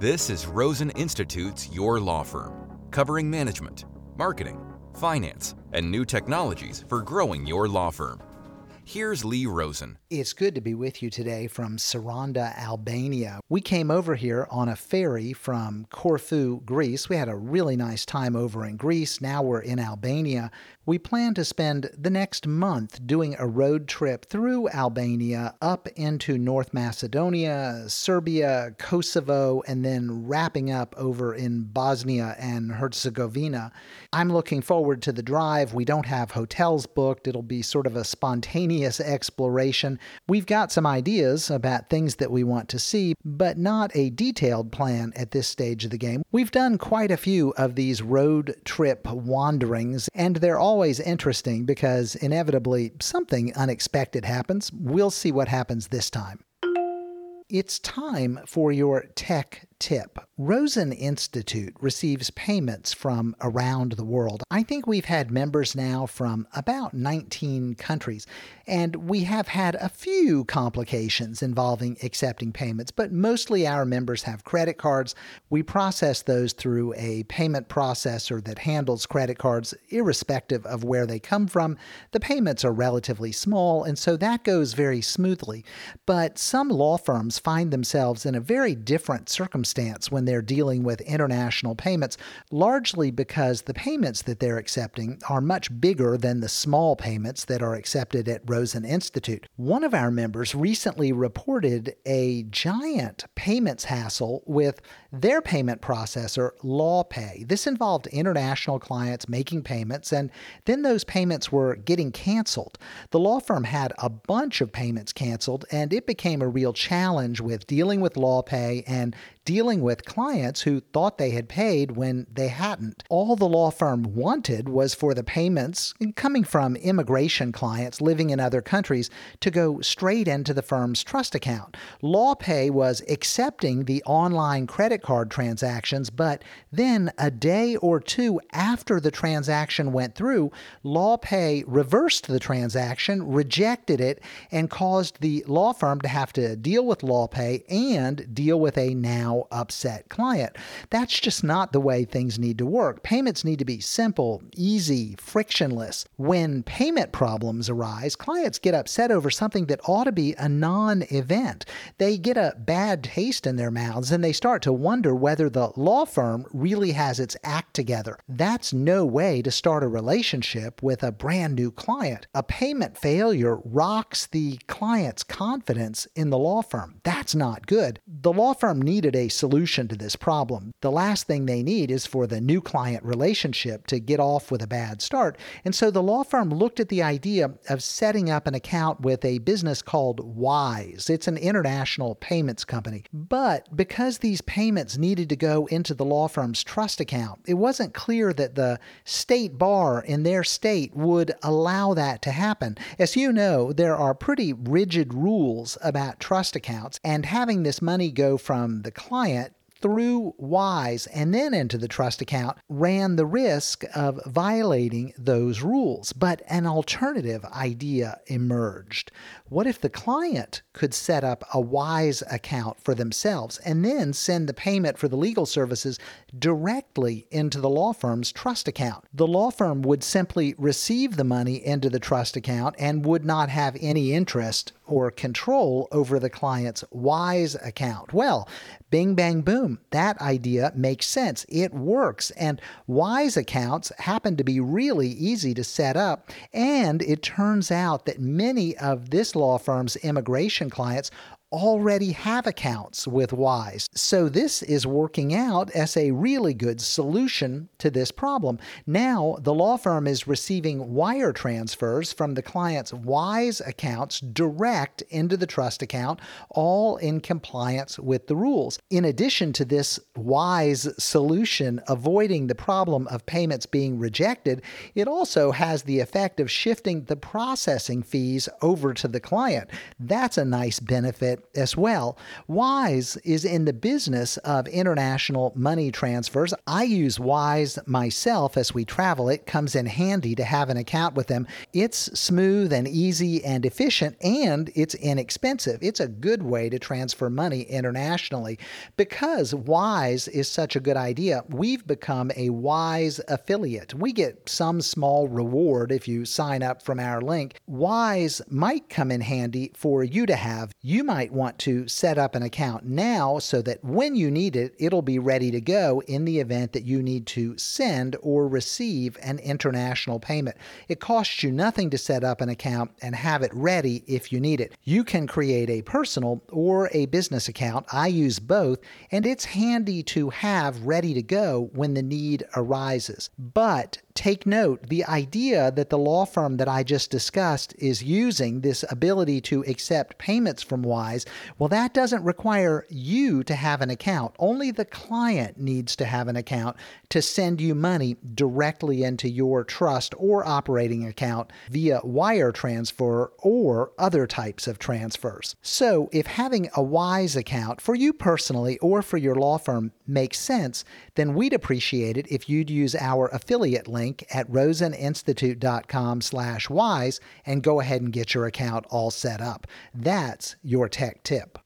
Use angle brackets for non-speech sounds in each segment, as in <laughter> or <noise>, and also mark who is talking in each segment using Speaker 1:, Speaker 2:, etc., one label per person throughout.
Speaker 1: This is Rosen Institute's Your Law Firm, covering management, marketing, finance, and new technologies for growing your law firm. Here's Lee Rosen.
Speaker 2: It's good to be with you today from Saranda, Albania. We came over here on a ferry from Corfu, Greece. We had a really nice time over in Greece. Now we're in Albania. We plan to spend the next month doing a road trip through Albania up into North Macedonia, Serbia, Kosovo, and then wrapping up over in Bosnia and Herzegovina. I'm looking forward to the drive. We don't have hotels booked, it'll be sort of a spontaneous exploration. We've got some ideas about things that we want to see, but not a detailed plan at this stage of the game. We've done quite a few of these road trip wanderings, and they're always interesting because inevitably something unexpected happens. We'll see what happens this time. It's time for your tech tip. Rosen Institute receives payments from around the world. I think we've had members now from about 19 countries, and we have had a few complications involving accepting payments, but mostly our members have credit cards. We process those through a payment processor that handles credit cards irrespective of where they come from. The payments are relatively small, and so that goes very smoothly. But some law firms find themselves in a very different circumstance circumstance when they're dealing with international payments, largely because the payments that they're accepting are much bigger than the small payments that are accepted at Rosen Institute. One of our members recently reported a giant payments hassle with their payment processor, LawPay. This involved international clients making payments, and then those payments were getting canceled. The law firm had a bunch of payments canceled, and it became a real challenge with dealing with LawPay and dealing with clients who thought they had paid when they hadn't. All the law firm wanted was for the payments coming from immigration clients living in other countries to go straight into the firm's trust account. LawPay was accepting the online credit card transactions, but then a day or two after the transaction went through, LawPay reversed the transaction, rejected it, and caused the law firm to have to deal with LawPay and deal with a now upset client. That's just not the way things need to work. Payments need to be simple, easy, frictionless. When payment problems arise, clients get upset over something that ought to be a non event. They get a bad taste in their mouths and they start to wonder whether the law firm really has its act together. That's no way to start a relationship with a brand new client. A payment failure rocks the client's confidence in the law firm. That's not good. The law firm needed a solution to this problem. The last thing they need is for the new client relationship to get off with a bad start. And so the law firm looked at the idea of setting up an account with a business called Wise. It's an international payments company. But because these payments needed to go into the law firm's trust account, it wasn't clear that the state bar in their state would allow that to happen. As you know, there are pretty rigid rules about trust accounts, and having this money go from the client client through Wise and then into the trust account ran the risk of violating those rules. But an alternative idea emerged. What if the client could set up a Wise account for themselves and then send the payment for the legal services directly into the law firm's trust account? The law firm would simply receive the money into the trust account and would not have any interest or control over the client's Wise account. Well, bing, bang, boom. That idea makes sense. It works. And Wise accounts happen to be really easy to set up. And it turns out that many of this law firm's immigration clients already have accounts with Wise. So this is working out as a really good solution to this problem. Now, the law firm is receiving wire transfers from the client's Wise accounts direct into the trust account, all in compliance with the rules. In addition to this Wise solution avoiding the problem of payments being rejected, it also has the effect of shifting the processing fees over to the client. That's a nice benefit as well. Wise is in the business of international money transfers. I use Wise myself as we travel. It comes in handy to have an account with them. It's smooth and easy and efficient, and it's inexpensive. It's a good way to transfer money internationally. Because Wise is such a good idea, we've become a Wise affiliate. We get some small reward if you sign up from our link. Wise might come in handy for you to have. You might want to set up an account now so that when you need it, it'll be ready to go in the event that you need to send or receive an international payment. It costs you nothing to set up an account and have it ready if you need it. You can create a personal or a business account. I use both, and it's handy to have ready to go when the need arises. But take note the idea that the law firm that I just discussed is using this ability to accept payments from Wise, well, that doesn't require you to have an account. Only the client needs to have an account to send you money directly into your trust or operating account via wire transfer or other types of transfers. So, if having a Wise account for you personally or for your law firm makes sense, then we'd appreciate it if you'd use our affiliate link at roseninstitute.com slash wise and go ahead and get your account all set up. That's your tech tip.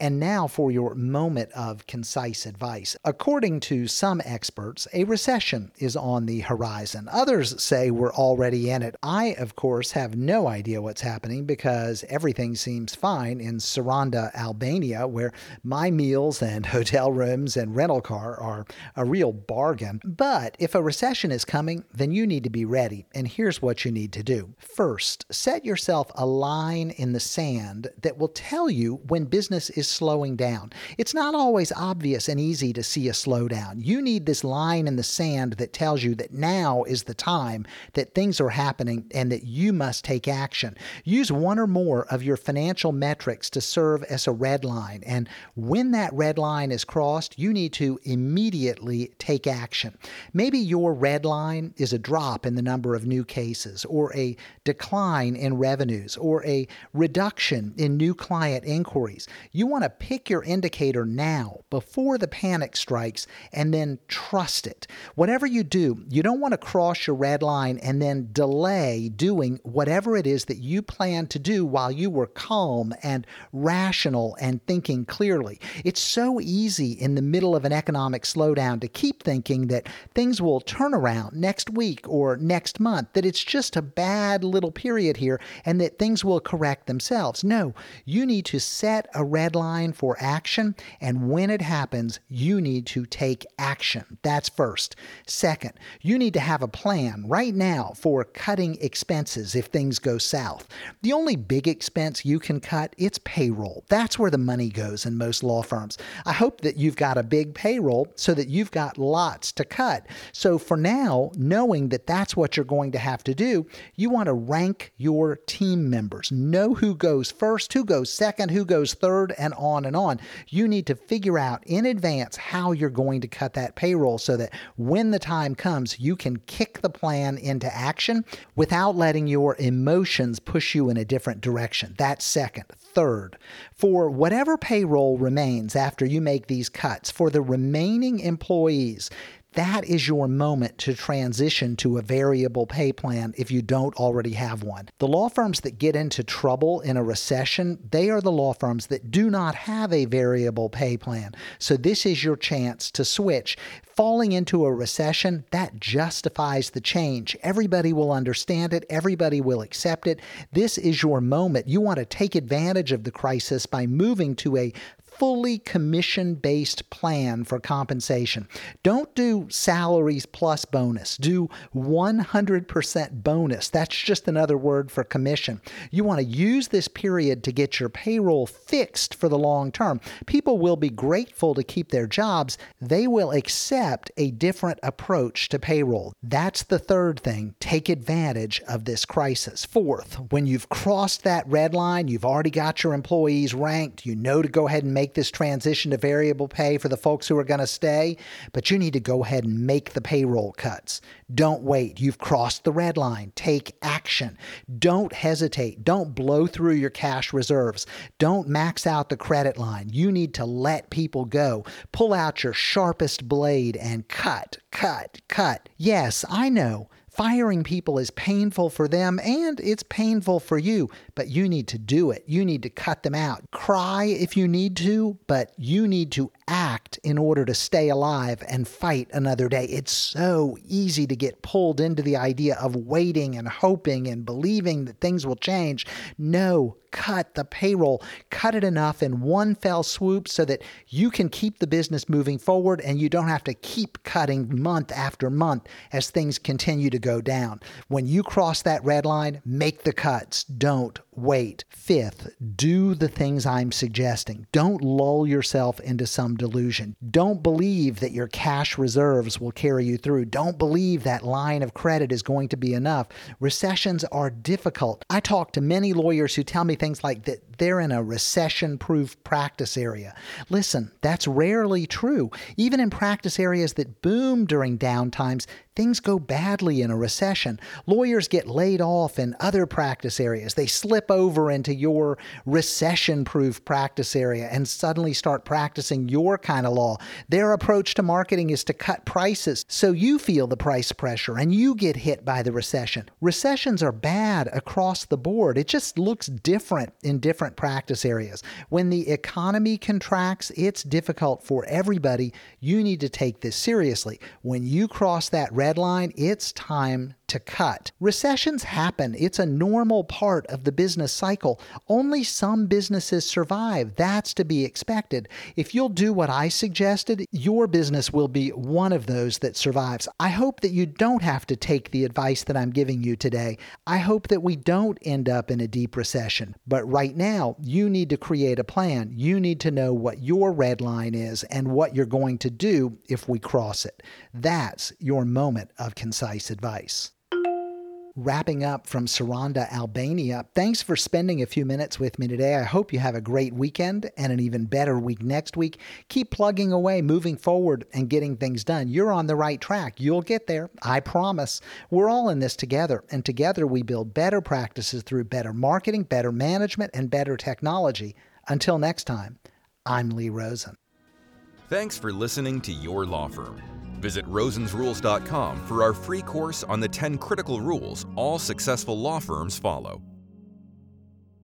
Speaker 2: And now for your moment of concise advice. According to some experts, a recession is on the horizon. Others say we're already in it. I, of course, have no idea what's happening because everything seems fine in Saranda, Albania, where my meals and <laughs> hotel rooms and rental car are a real bargain. But if a recession is coming, then you need to be ready. And here's what you need to do. First, set yourself a line in the sand that will tell you when business is slowing down. It's not always obvious and easy to see a slowdown. You need this line in the sand that tells you that now is the time that things are happening and that you must take action. Use one or more of your financial metrics to serve as a red line. And when that red line is crossed, you need to immediately take action. Maybe your red line is a drop in the number of new cases, or a decline in revenues, or a reduction in new client inquiries. You want to pick your indicator now before the panic strikes and then trust it. Whatever you do, you don't want to cross your red line and then delay doing whatever it is that you plan to do while you were calm and rational and thinking clearly. It's so easy in the middle of an economic slowdown to keep thinking that things will turn around next week or next month, that it's just a bad little period here and that things will correct themselves. No, you need to set a red line for action. And when it happens, you need to take action. That's first. Second, you need to have a plan right now for cutting expenses if things go south. The only big expense you can cut, it's payroll. That's where the money goes in most law firms. I hope that you've got a big payroll so that you've got lots to cut. So for now, knowing that that's what you're going to have to do, you want to rank your team members. Know who goes first, who goes second, who goes third, and on and on. You need to figure out in advance how you're going to cut that payroll so that when the time comes, you can kick the plan into action without letting your emotions push you in a different direction. That's second. Third, for whatever payroll remains after you make these cuts, for the remaining employees, that is your moment to transition to a variable pay plan if you don't already have one. The law firms that get into trouble in a recession, they are the law firms that do not have a variable pay plan. So this is your chance to switch. Falling into a recession, that justifies the change. Everybody will understand it, everybody will accept it. This is your moment. You want to take advantage of the crisis by moving to a fully commission based plan for compensation. Don't do salaries plus bonus, do 100% bonus. That's just another word for commission. You want to use this period to get your payroll fixed for the long term. People will be grateful to keep their jobs, they will accept a different approach to payroll. That's the third thing. Take advantage of this crisis. Fourth, when you've crossed that red line, you've already got your employees ranked, you know to go ahead and make make this transition to variable pay for the folks who are going to stay, but you need to go ahead and make the payroll cuts. Don't wait. You've crossed the red line. Take action. Don't hesitate. Don't blow through your cash reserves. Don't max out the credit line. You need to let people go. Pull out your sharpest blade and cut, cut, cut. Yes, I know. Firing people is painful for them and it's painful for you, but you need to do it. You need to cut them out. Cry if you need to, but you need to act in order to stay alive and fight another day. It's so easy to get pulled into the idea of waiting and hoping and believing that things will change. No, cut the payroll, cut it enough in one fell swoop so that you can keep the business moving forward and you don't have to keep cutting month after month as things continue to go down. When you cross that red line, make the cuts. Don't wait. Fifth, do the things I'm suggesting. Don't lull yourself into some delusion. Don't believe that your cash reserves will carry you through. Don't believe that line of credit is going to be enough. Recessions are difficult. I talk to many lawyers who tell me things like that they're in a recession proof practice area. Listen, that's rarely true. Even in practice areas that boom during downtimes, things go badly in a recession. Lawyers get laid off in other practice areas. They slip over into your recession proof practice area and suddenly start practicing your kind of law. Their approach to marketing is to cut prices so you feel the price pressure and you get hit by the recession. Recessions are bad across the board. It just looks different in different practice areas. When the economy contracts, it's difficult for everybody. You need to take this seriously. When you cross that red line, it's time to cut. Recessions happen. It's a normal part of the business cycle. Only some businesses survive. That's to be expected. If you'll do what I suggested, your business will be one of those that survives. I hope that you don't have to take the advice that I'm giving you today. I hope that we don't end up in a deep recession. But right now, you need to create a plan. You need to know what your red line is and what you're going to do if we cross it. That's your moment of concise advice wrapping up from Saranda, Albania. Thanks for spending a few minutes with me today. I hope you have a great weekend and an even better week next week. Keep plugging away, moving forward, and getting things done. You're on the right track. You'll get there. I promise. We're all in this together, and together we build better practices through better marketing, better management, and better technology. Until next time, I'm Lee Rosen.
Speaker 1: Thanks for listening to Your Law Firm. Visit rosensrules.com for our free course on the 10 critical rules all successful law firms follow.